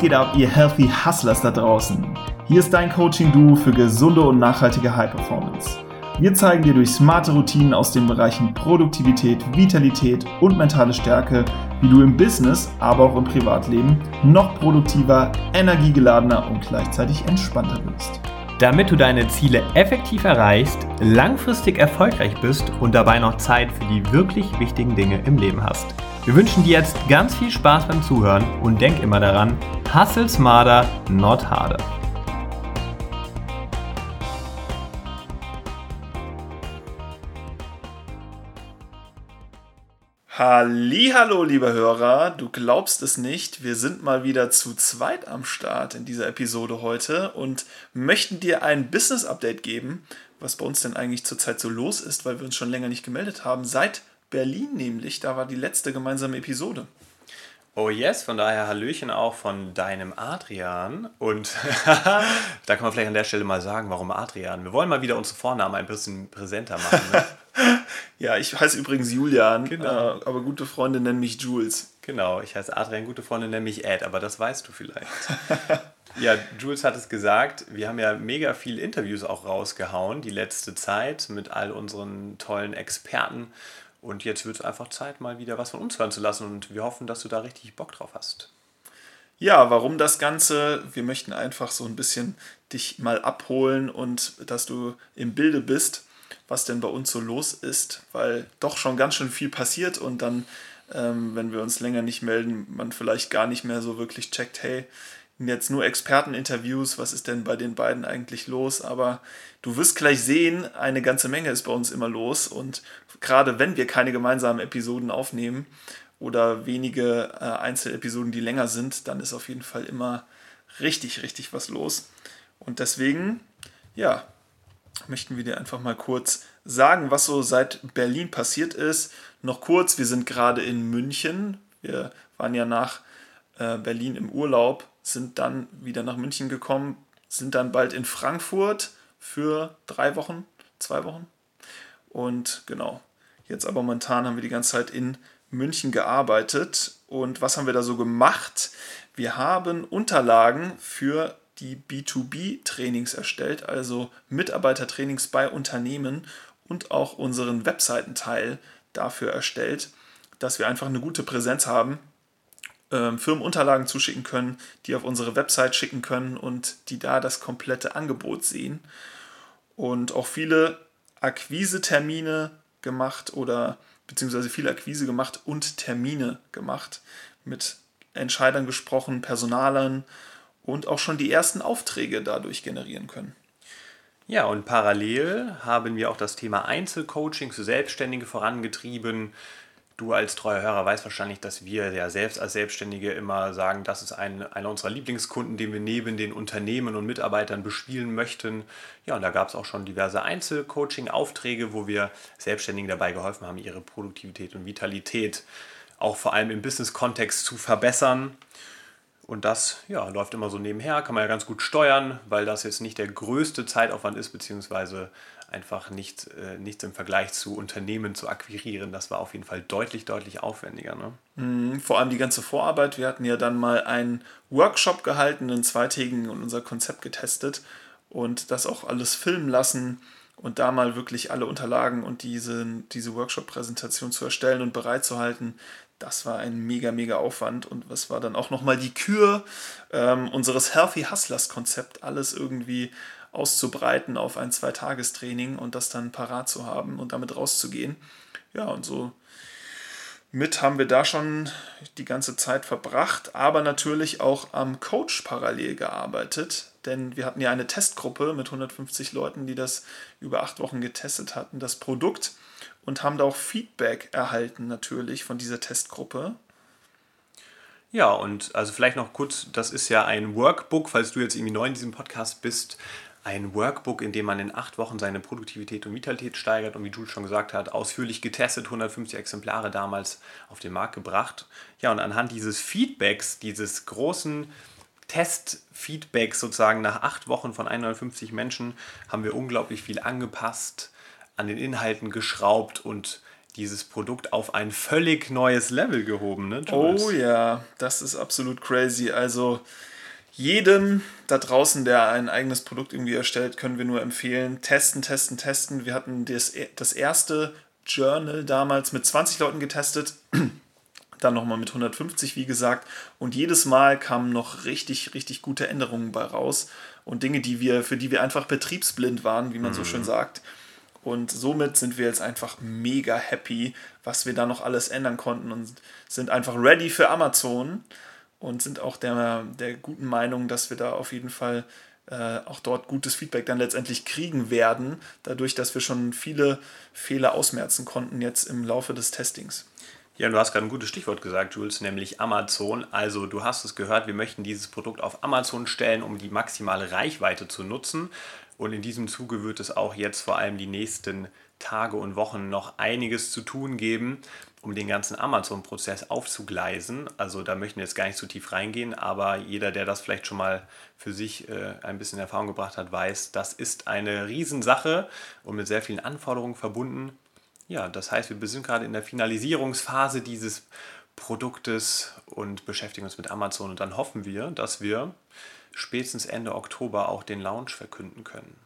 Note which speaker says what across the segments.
Speaker 1: Geht ab, ihr Healthy Hustlers da draußen? Hier ist dein Coaching-Duo für gesunde und nachhaltige High Performance. Wir zeigen dir durch smarte Routinen aus den Bereichen Produktivität, Vitalität und mentale Stärke, wie du im Business, aber auch im Privatleben noch produktiver, energiegeladener und gleichzeitig entspannter wirst.
Speaker 2: Damit du deine Ziele effektiv erreichst, langfristig erfolgreich bist und dabei noch Zeit für die wirklich wichtigen Dinge im Leben hast. Wir wünschen dir jetzt ganz viel Spaß beim Zuhören und denk immer daran, hustle smarter, not harder.
Speaker 1: Hallo, liebe Hörer, du glaubst es nicht, wir sind mal wieder zu zweit am Start in dieser Episode heute und möchten dir ein Business Update geben, was bei uns denn eigentlich zurzeit so los ist, weil wir uns schon länger nicht gemeldet haben, seit Berlin nämlich, da war die letzte gemeinsame Episode.
Speaker 2: Oh yes, von daher Hallöchen auch von deinem Adrian. Und da kann man vielleicht an der Stelle mal sagen, warum Adrian. Wir wollen mal wieder unsere Vornamen ein bisschen präsenter machen. Ne?
Speaker 1: ja, ich heiße übrigens Julian, genau. äh, aber gute Freunde nennen mich Jules.
Speaker 2: Genau, ich heiße Adrian, gute Freunde nennen mich Ed, aber das weißt du vielleicht. ja, Jules hat es gesagt, wir haben ja mega viele Interviews auch rausgehauen, die letzte Zeit mit all unseren tollen Experten. Und jetzt wird es einfach Zeit, mal wieder was von uns hören zu lassen. Und wir hoffen, dass du da richtig Bock drauf hast.
Speaker 1: Ja, warum das Ganze? Wir möchten einfach so ein bisschen dich mal abholen und dass du im Bilde bist, was denn bei uns so los ist, weil doch schon ganz schön viel passiert und dann, ähm, wenn wir uns länger nicht melden, man vielleicht gar nicht mehr so wirklich checkt, hey, jetzt nur Experteninterviews, was ist denn bei den beiden eigentlich los? Aber du wirst gleich sehen, eine ganze Menge ist bei uns immer los. Und gerade wenn wir keine gemeinsamen Episoden aufnehmen oder wenige äh, Einzelepisoden, die länger sind, dann ist auf jeden Fall immer richtig, richtig was los. Und deswegen, ja, möchten wir dir einfach mal kurz sagen, was so seit Berlin passiert ist. Noch kurz, wir sind gerade in München. Wir waren ja nach äh, Berlin im Urlaub sind dann wieder nach München gekommen, sind dann bald in Frankfurt für drei Wochen, zwei Wochen. Und genau, jetzt aber momentan haben wir die ganze Zeit in München gearbeitet. Und was haben wir da so gemacht? Wir haben Unterlagen für die B2B-Trainings erstellt, also Mitarbeitertrainings bei Unternehmen und auch unseren Webseitenteil dafür erstellt, dass wir einfach eine gute Präsenz haben ähm, Firmenunterlagen zuschicken können, die auf unsere Website schicken können und die da das komplette Angebot sehen. Und auch viele Akquise-Termine gemacht oder beziehungsweise viele Akquise gemacht und Termine gemacht, mit Entscheidern gesprochen, Personalern und auch schon die ersten Aufträge dadurch generieren können.
Speaker 2: Ja, und parallel haben wir auch das Thema Einzelcoaching für Selbstständige vorangetrieben. Du als treuer Hörer weißt wahrscheinlich, dass wir ja selbst als Selbstständige immer sagen, das ist ein, einer unserer Lieblingskunden, den wir neben den Unternehmen und Mitarbeitern bespielen möchten. Ja, und da gab es auch schon diverse Einzelcoaching-Aufträge, wo wir Selbstständigen dabei geholfen haben, ihre Produktivität und Vitalität auch vor allem im Business-Kontext zu verbessern. Und das ja, läuft immer so nebenher, kann man ja ganz gut steuern, weil das jetzt nicht der größte Zeitaufwand ist, beziehungsweise einfach nicht, äh, nichts im Vergleich zu Unternehmen zu akquirieren. Das war auf jeden Fall deutlich, deutlich aufwendiger. Ne?
Speaker 1: Mhm, vor allem die ganze Vorarbeit. Wir hatten ja dann mal einen Workshop gehalten, einen zweitägigen und unser Konzept getestet und das auch alles filmen lassen und da mal wirklich alle Unterlagen und diese, diese Workshop-Präsentation zu erstellen und bereitzuhalten, das war ein mega, mega Aufwand und was war dann auch nochmal die Kür ähm, unseres Healthy Hustlers Konzept, alles irgendwie auszubreiten auf ein Zweitagestraining und das dann parat zu haben und damit rauszugehen. Ja, und so mit haben wir da schon die ganze Zeit verbracht, aber natürlich auch am Coach parallel gearbeitet, denn wir hatten ja eine Testgruppe mit 150 Leuten, die das über acht Wochen getestet hatten, das Produkt, und haben da auch Feedback erhalten natürlich von dieser Testgruppe.
Speaker 2: Ja, und also vielleicht noch kurz, das ist ja ein Workbook, falls du jetzt irgendwie neu in diesem Podcast bist, ein Workbook, in dem man in acht Wochen seine Produktivität und Vitalität steigert und wie Jules schon gesagt hat, ausführlich getestet, 150 Exemplare damals auf den Markt gebracht. Ja, und anhand dieses Feedbacks, dieses großen Testfeedbacks sozusagen nach acht Wochen von 150 Menschen, haben wir unglaublich viel angepasst, an den Inhalten geschraubt und dieses Produkt auf ein völlig neues Level gehoben. Ne,
Speaker 1: Jules? oh ja, das ist absolut crazy. Also jedem da draußen, der ein eigenes Produkt irgendwie erstellt, können wir nur empfehlen, testen, testen, testen. Wir hatten das, das erste Journal damals mit 20 Leuten getestet, dann nochmal mit 150, wie gesagt. Und jedes Mal kamen noch richtig, richtig gute Änderungen bei raus und Dinge, die wir, für die wir einfach betriebsblind waren, wie man mhm. so schön sagt. Und somit sind wir jetzt einfach mega happy, was wir da noch alles ändern konnten und sind einfach ready für Amazon und sind auch der, der guten Meinung, dass wir da auf jeden Fall äh, auch dort gutes Feedback dann letztendlich kriegen werden, dadurch, dass wir schon viele Fehler ausmerzen konnten jetzt im Laufe des Testings.
Speaker 2: Ja, und du hast gerade ein gutes Stichwort gesagt, Jules, nämlich Amazon. Also du hast es gehört, wir möchten dieses Produkt auf Amazon stellen, um die maximale Reichweite zu nutzen. Und in diesem Zuge wird es auch jetzt vor allem die nächsten Tage und Wochen noch einiges zu tun geben, um den ganzen Amazon-Prozess aufzugleisen. Also da möchten wir jetzt gar nicht zu tief reingehen, aber jeder, der das vielleicht schon mal für sich äh, ein bisschen in Erfahrung gebracht hat, weiß, das ist eine Riesensache und mit sehr vielen Anforderungen verbunden. Ja, das heißt, wir sind gerade in der Finalisierungsphase dieses Produktes und beschäftigen uns mit Amazon und dann hoffen wir, dass wir spätestens Ende Oktober auch den Launch verkünden können.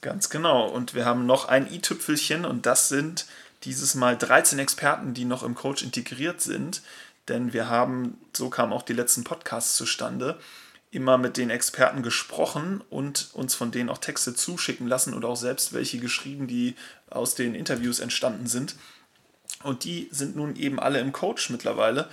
Speaker 1: Ganz genau. Und wir haben noch ein i-Tüpfelchen und das sind dieses Mal 13 Experten, die noch im Coach integriert sind. Denn wir haben, so kamen auch die letzten Podcasts zustande, immer mit den Experten gesprochen und uns von denen auch Texte zuschicken lassen oder auch selbst welche geschrieben, die aus den Interviews entstanden sind. Und die sind nun eben alle im Coach mittlerweile.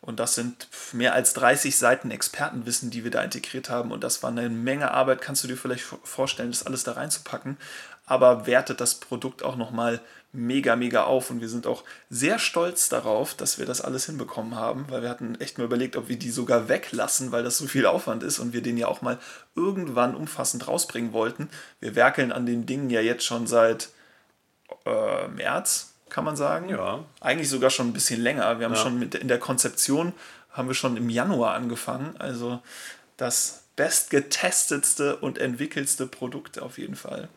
Speaker 1: Und das sind mehr als 30 Seiten Expertenwissen, die wir da integriert haben. Und das war eine Menge Arbeit, kannst du dir vielleicht vorstellen, das alles da reinzupacken. Aber wertet das Produkt auch nochmal mega, mega auf. Und wir sind auch sehr stolz darauf, dass wir das alles hinbekommen haben, weil wir hatten echt mal überlegt, ob wir die sogar weglassen, weil das so viel Aufwand ist und wir den ja auch mal irgendwann umfassend rausbringen wollten. Wir werkeln an den Dingen ja jetzt schon seit äh, März, kann man sagen.
Speaker 2: Ja.
Speaker 1: Eigentlich sogar schon ein bisschen länger. Wir haben ja. schon mit, in der Konzeption haben wir schon im Januar angefangen. Also das bestgetestetste und entwickelste Produkt auf jeden Fall.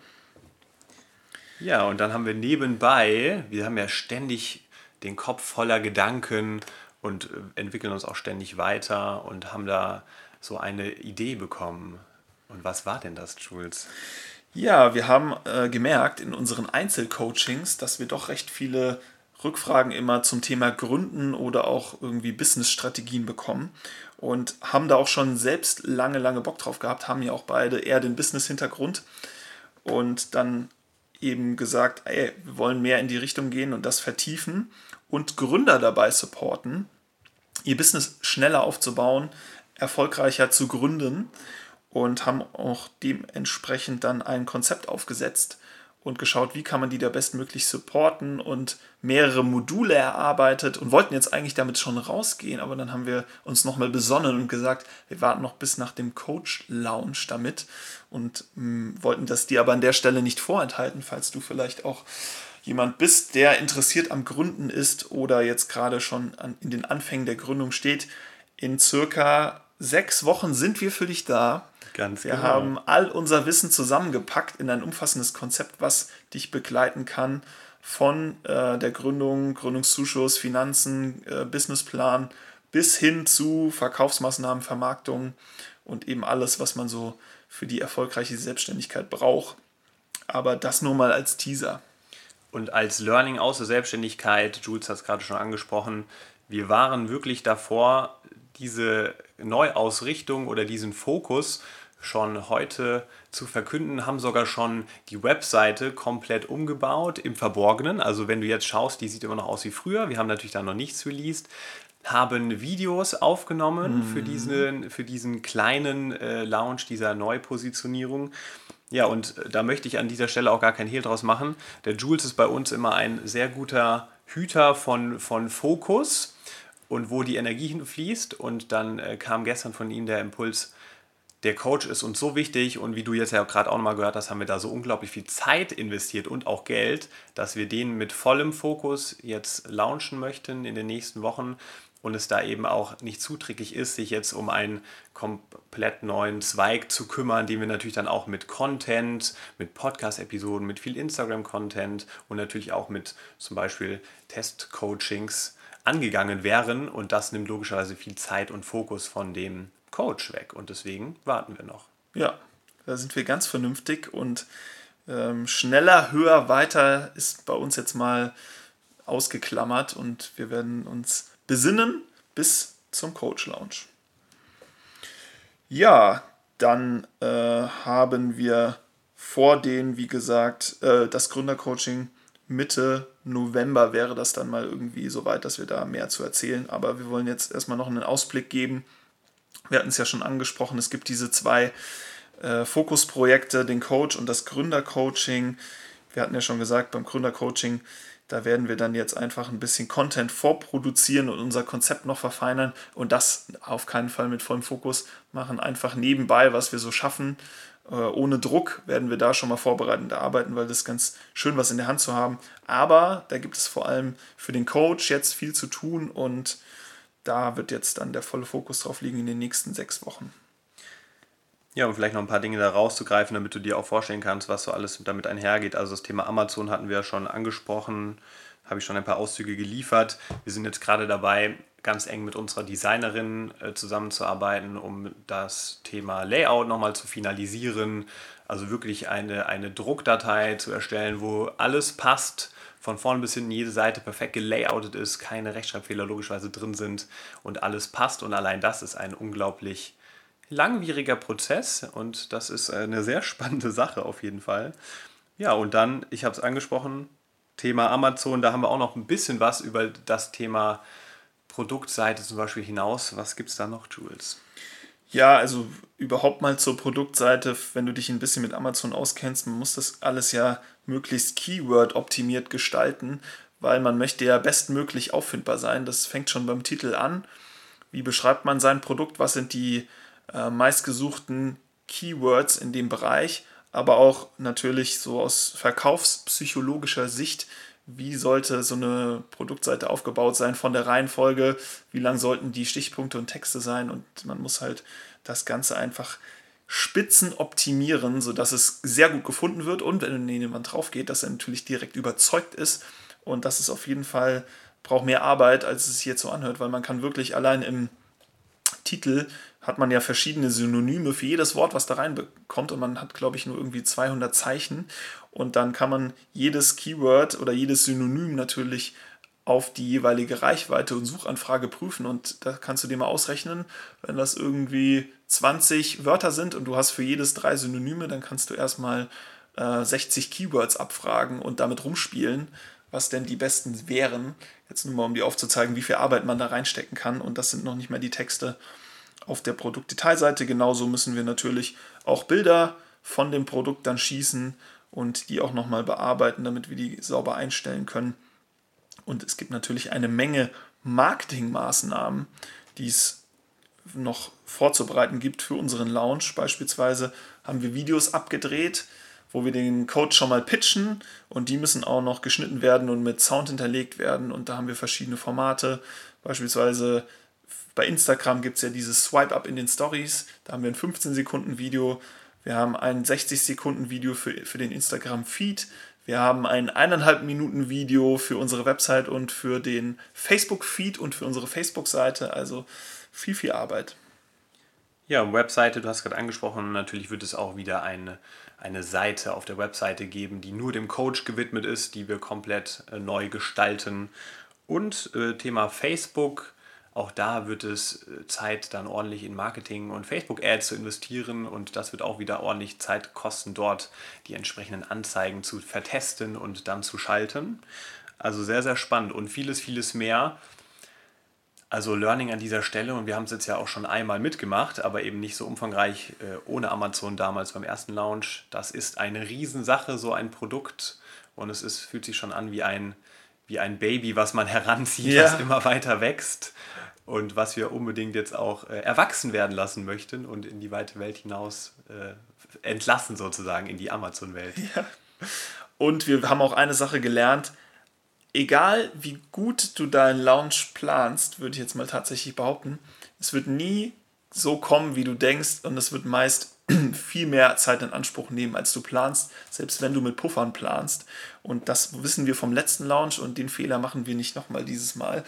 Speaker 2: Ja, und dann haben wir nebenbei, wir haben ja ständig den Kopf voller Gedanken und äh, entwickeln uns auch ständig weiter und haben da so eine Idee bekommen. Und was war denn das, Jules?
Speaker 1: Ja, wir haben äh, gemerkt in unseren Einzelcoachings, dass wir doch recht viele Rückfragen immer zum Thema Gründen oder auch irgendwie Business-Strategien bekommen und haben da auch schon selbst lange, lange Bock drauf gehabt, haben ja auch beide eher den Business-Hintergrund und dann eben gesagt, ey, wir wollen mehr in die Richtung gehen und das vertiefen und Gründer dabei supporten, ihr Business schneller aufzubauen, erfolgreicher zu gründen und haben auch dementsprechend dann ein Konzept aufgesetzt und geschaut, wie kann man die da bestmöglich supporten und mehrere Module erarbeitet und wollten jetzt eigentlich damit schon rausgehen, aber dann haben wir uns nochmal besonnen und gesagt, wir warten noch bis nach dem Coach-Lounge damit und mh, hm, wollten das dir aber an der Stelle nicht vorenthalten, falls du vielleicht auch jemand bist, der interessiert am Gründen ist oder jetzt gerade schon an, in den Anfängen der Gründung steht. In circa sechs Wochen sind wir für dich da
Speaker 2: Ganz
Speaker 1: wir genau. haben all unser Wissen zusammengepackt in ein umfassendes Konzept, was dich begleiten kann von äh, der Gründung, Gründungszuschuss, Finanzen, äh, Businessplan bis hin zu Verkaufsmaßnahmen, Vermarktung und eben alles, was man so für die erfolgreiche Selbstständigkeit braucht. Aber das nur mal als Teaser.
Speaker 2: Und als Learning aus der Selbstständigkeit, Jules hat es gerade schon angesprochen, wir waren wirklich davor, diese Neuausrichtung oder diesen Fokus schon heute zu verkünden, haben sogar schon die Webseite komplett umgebaut im Verborgenen. Also wenn du jetzt schaust, die sieht immer noch aus wie früher. Wir haben natürlich da noch nichts released. Haben Videos aufgenommen mhm. für, diesen, für diesen kleinen äh, Launch dieser Neupositionierung. Ja, und da möchte ich an dieser Stelle auch gar kein Hehl draus machen. Der Jules ist bei uns immer ein sehr guter Hüter von, von Fokus und wo die Energie hinfließt. Und dann äh, kam gestern von ihm der Impuls, der Coach ist uns so wichtig und wie du jetzt ja gerade auch nochmal gehört hast, haben wir da so unglaublich viel Zeit investiert und auch Geld, dass wir den mit vollem Fokus jetzt launchen möchten in den nächsten Wochen und es da eben auch nicht zuträglich ist, sich jetzt um einen komplett neuen Zweig zu kümmern, den wir natürlich dann auch mit Content, mit Podcast-Episoden, mit viel Instagram-Content und natürlich auch mit zum Beispiel Test-Coachings angegangen wären und das nimmt logischerweise viel Zeit und Fokus von dem Coach weg und deswegen warten wir noch.
Speaker 1: Ja, da sind wir ganz vernünftig und ähm, schneller, höher, weiter ist bei uns jetzt mal ausgeklammert und wir werden uns besinnen bis zum Coach Lounge. Ja, dann äh, haben wir vor den, wie gesagt, äh, das Gründercoaching Mitte November wäre das dann mal irgendwie so weit, dass wir da mehr zu erzählen. Aber wir wollen jetzt erstmal noch einen Ausblick geben, wir hatten es ja schon angesprochen, es gibt diese zwei äh, Fokusprojekte, den Coach und das Gründercoaching. Wir hatten ja schon gesagt, beim Gründercoaching, da werden wir dann jetzt einfach ein bisschen Content vorproduzieren und unser Konzept noch verfeinern und das auf keinen Fall mit vollem Fokus machen, einfach nebenbei, was wir so schaffen. Äh, ohne Druck werden wir da schon mal vorbereitend arbeiten, weil das ist ganz schön, was in der Hand zu haben. Aber da gibt es vor allem für den Coach jetzt viel zu tun und da wird jetzt dann der volle Fokus drauf liegen in den nächsten sechs Wochen.
Speaker 2: Ja, um vielleicht noch ein paar Dinge da rauszugreifen, damit du dir auch vorstellen kannst, was so alles damit einhergeht. Also das Thema Amazon hatten wir ja schon angesprochen, habe ich schon ein paar Auszüge geliefert. Wir sind jetzt gerade dabei, ganz eng mit unserer Designerin äh, zusammenzuarbeiten, um das Thema Layout nochmal zu finalisieren. Also wirklich eine, eine Druckdatei zu erstellen, wo alles passt von vorn bis hinten jede Seite perfekt gelayoutet ist, keine Rechtschreibfehler logischerweise drin sind und alles passt. Und allein das ist ein unglaublich langwieriger Prozess und das ist eine sehr spannende Sache auf jeden Fall. Ja, und dann, ich habe es angesprochen, Thema Amazon, da haben wir auch noch ein bisschen was über das Thema Produktseite zum Beispiel hinaus. Was gibt es da noch, Jules?
Speaker 1: Ja, also überhaupt mal zur Produktseite, wenn du dich ein bisschen mit Amazon auskennst, man muss das alles ja möglichst Keyword-optimiert gestalten, weil man möchte ja bestmöglich auffindbar sein. Das fängt schon beim Titel an. Wie beschreibt man sein Produkt? Was sind die äh, meistgesuchten Keywords in dem Bereich? Aber auch natürlich so aus verkaufspsychologischer Sicht, wie sollte so eine Produktseite aufgebaut sein von der Reihenfolge, wie lang sollten die Stichpunkte und Texte sein? Und man muss halt das Ganze einfach Spitzen optimieren, sodass es sehr gut gefunden wird. Und wenn jemand drauf geht, dass er natürlich direkt überzeugt ist. Und das ist auf jeden Fall, braucht mehr Arbeit, als es sich jetzt so anhört, weil man kann wirklich allein im Titel hat man ja verschiedene Synonyme für jedes Wort, was da reinkommt und man hat, glaube ich, nur irgendwie 200 Zeichen. Und dann kann man jedes Keyword oder jedes Synonym natürlich auf die jeweilige Reichweite und Suchanfrage prüfen. Und da kannst du dir mal ausrechnen, wenn das irgendwie 20 Wörter sind und du hast für jedes drei Synonyme, dann kannst du erstmal äh, 60 Keywords abfragen und damit rumspielen, was denn die besten wären. Jetzt nur mal, um dir aufzuzeigen, wie viel Arbeit man da reinstecken kann. Und das sind noch nicht mehr die Texte auf der Produktdetailseite. Genauso müssen wir natürlich auch Bilder von dem Produkt dann schießen und die auch nochmal bearbeiten, damit wir die sauber einstellen können. Und es gibt natürlich eine Menge Marketingmaßnahmen, die es noch vorzubereiten gibt für unseren Launch. Beispielsweise haben wir Videos abgedreht, wo wir den Code schon mal pitchen und die müssen auch noch geschnitten werden und mit Sound hinterlegt werden. Und da haben wir verschiedene Formate. Beispielsweise bei Instagram gibt es ja dieses Swipe-Up in den Stories. Da haben wir ein 15 Sekunden Video. Wir haben ein 60 Sekunden Video für, für den Instagram-Feed. Wir haben ein eineinhalb Minuten Video für unsere Website und für den Facebook-Feed und für unsere Facebook-Seite. Also viel, viel Arbeit.
Speaker 2: Ja, Webseite, du hast gerade angesprochen, natürlich wird es auch wieder eine, eine Seite auf der Webseite geben, die nur dem Coach gewidmet ist, die wir komplett äh, neu gestalten. Und äh, Thema Facebook, auch da wird es äh, Zeit dann ordentlich in Marketing und Facebook-Ads zu investieren und das wird auch wieder ordentlich Zeit kosten, dort die entsprechenden Anzeigen zu vertesten und dann zu schalten. Also sehr, sehr spannend und vieles, vieles mehr. Also Learning an dieser Stelle und wir haben es jetzt ja auch schon einmal mitgemacht, aber eben nicht so umfangreich äh, ohne Amazon damals beim ersten Launch. Das ist eine Riesensache, so ein Produkt und es ist, fühlt sich schon an wie ein, wie ein Baby, was man heranzieht, ja. was immer weiter wächst. und was wir unbedingt jetzt auch äh, erwachsen werden lassen möchten und in die weite Welt hinaus äh, entlassen sozusagen, in die Amazon-Welt.
Speaker 1: Ja. Und wir haben auch eine Sache gelernt, egal wie gut du deinen Launch planst, würde ich jetzt mal tatsächlich behaupten, es wird nie so kommen, wie du denkst und es wird meist viel mehr Zeit in Anspruch nehmen, als du planst, selbst wenn du mit Puffern planst. Und das wissen wir vom letzten Launch und den Fehler machen wir nicht nochmal dieses Mal.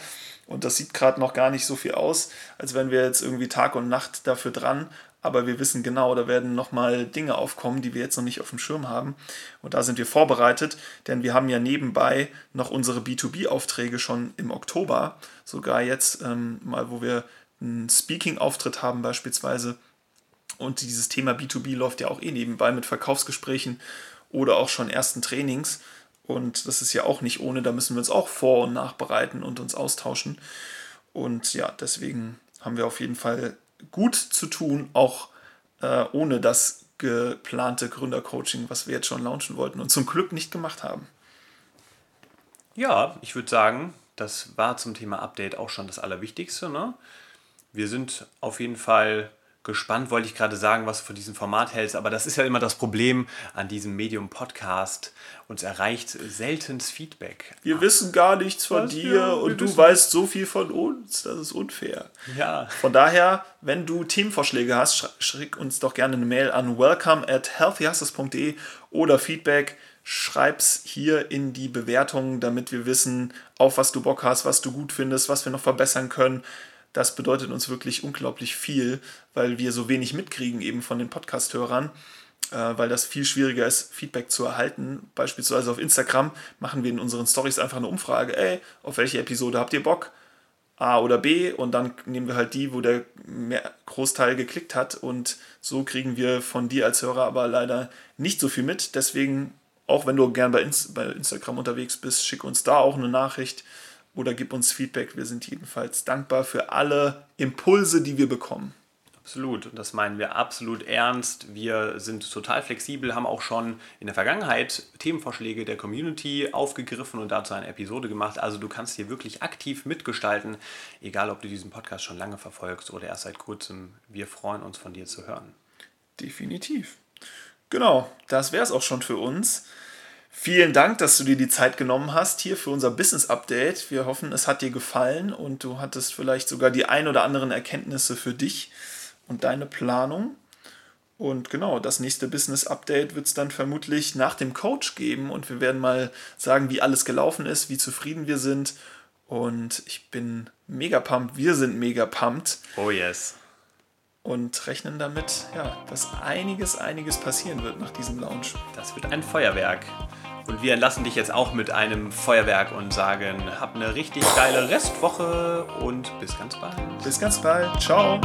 Speaker 1: Und das sieht gerade noch gar nicht so viel aus, als wenn wir jetzt irgendwie Tag und Nacht dafür dran. Aber wir wissen genau, da werden nochmal Dinge aufkommen, die wir jetzt noch nicht auf dem Schirm haben. Und da sind wir vorbereitet, denn wir haben ja nebenbei noch unsere B2B-Aufträge schon im Oktober. Sogar jetzt ähm, mal, wo wir einen Speaking-Auftritt haben beispielsweise. Und dieses Thema B2B läuft ja auch eh nebenbei mit Verkaufsgesprächen oder auch schon ersten Trainings. Und das ist ja auch nicht ohne, da müssen wir uns auch vor- und nachbereiten und uns austauschen. Und ja, deswegen haben wir auf jeden Fall gut zu tun, auch äh, ohne das geplante Gründercoaching, was wir jetzt schon launchen wollten und zum Glück nicht gemacht haben.
Speaker 2: Ja, ich würde sagen, das war zum Thema Update auch schon das Allerwichtigste. Ne? Wir sind auf jeden Fall gespannt, wollte ich gerade sagen, was du von diesem Format hältst, aber das ist ja immer das Problem an diesem Medium Podcast. Uns erreicht seltens Feedback.
Speaker 1: Wir wissen gar nichts von was dir wir, und du weißt so viel von uns. Das ist unfair.
Speaker 2: Ja.
Speaker 1: Von daher, wenn du Themenvorschläge hast, schick uns doch gerne eine Mail an welcome at healthyhustlers.de oder Feedback. Schreib's hier in die Bewertungen, damit wir wissen, auf was du Bock hast, was du gut findest, was wir noch verbessern können das bedeutet uns wirklich unglaublich viel, weil wir so wenig mitkriegen eben von den Podcast-Hörern, äh, weil das viel schwieriger ist, Feedback zu erhalten. Beispielsweise auf Instagram machen wir in unseren Stories einfach eine Umfrage, ey, auf welche Episode habt ihr Bock? A oder B und dann nehmen wir halt die, wo der Großteil geklickt hat und so kriegen wir von dir als Hörer aber leider nicht so viel mit. Deswegen, auch wenn du gern bei, Inst bei Instagram unterwegs bist, schick uns da auch eine Nachricht oder gib uns Feedback. Wir sind jedenfalls dankbar für alle Impulse, die wir bekommen.
Speaker 2: Absolut, und das meinen wir absolut ernst. Wir sind total flexibel, haben auch schon in der Vergangenheit Themenvorschläge der Community aufgegriffen und dazu eine Episode gemacht. Also du kannst hier wirklich aktiv mitgestalten, egal ob du diesen Podcast schon lange verfolgst oder erst seit kurzem. Wir freuen uns von dir zu hören.
Speaker 1: Definitiv. Genau, das wäre es auch schon für uns. Vielen Dank, dass du dir die Zeit genommen hast hier für unser Business Update. Wir hoffen, es hat dir gefallen und du hattest vielleicht sogar die ein oder anderen Erkenntnisse für dich und deine Planung. Und genau, das nächste Business Update wird es dann vermutlich nach dem Coach geben und wir werden mal sagen, wie alles gelaufen ist, wie zufrieden wir sind. Und ich bin mega pumped, wir sind mega pumped.
Speaker 2: Oh yes.
Speaker 1: Und rechnen damit, ja, dass einiges, einiges passieren wird nach diesem Launch.
Speaker 2: Das wird ein Feuerwerk. Und wir entlassen dich jetzt auch mit einem Feuerwerk und sagen, hab eine richtig geile Restwoche und bis ganz bald.
Speaker 1: Bis ganz bald. Ciao.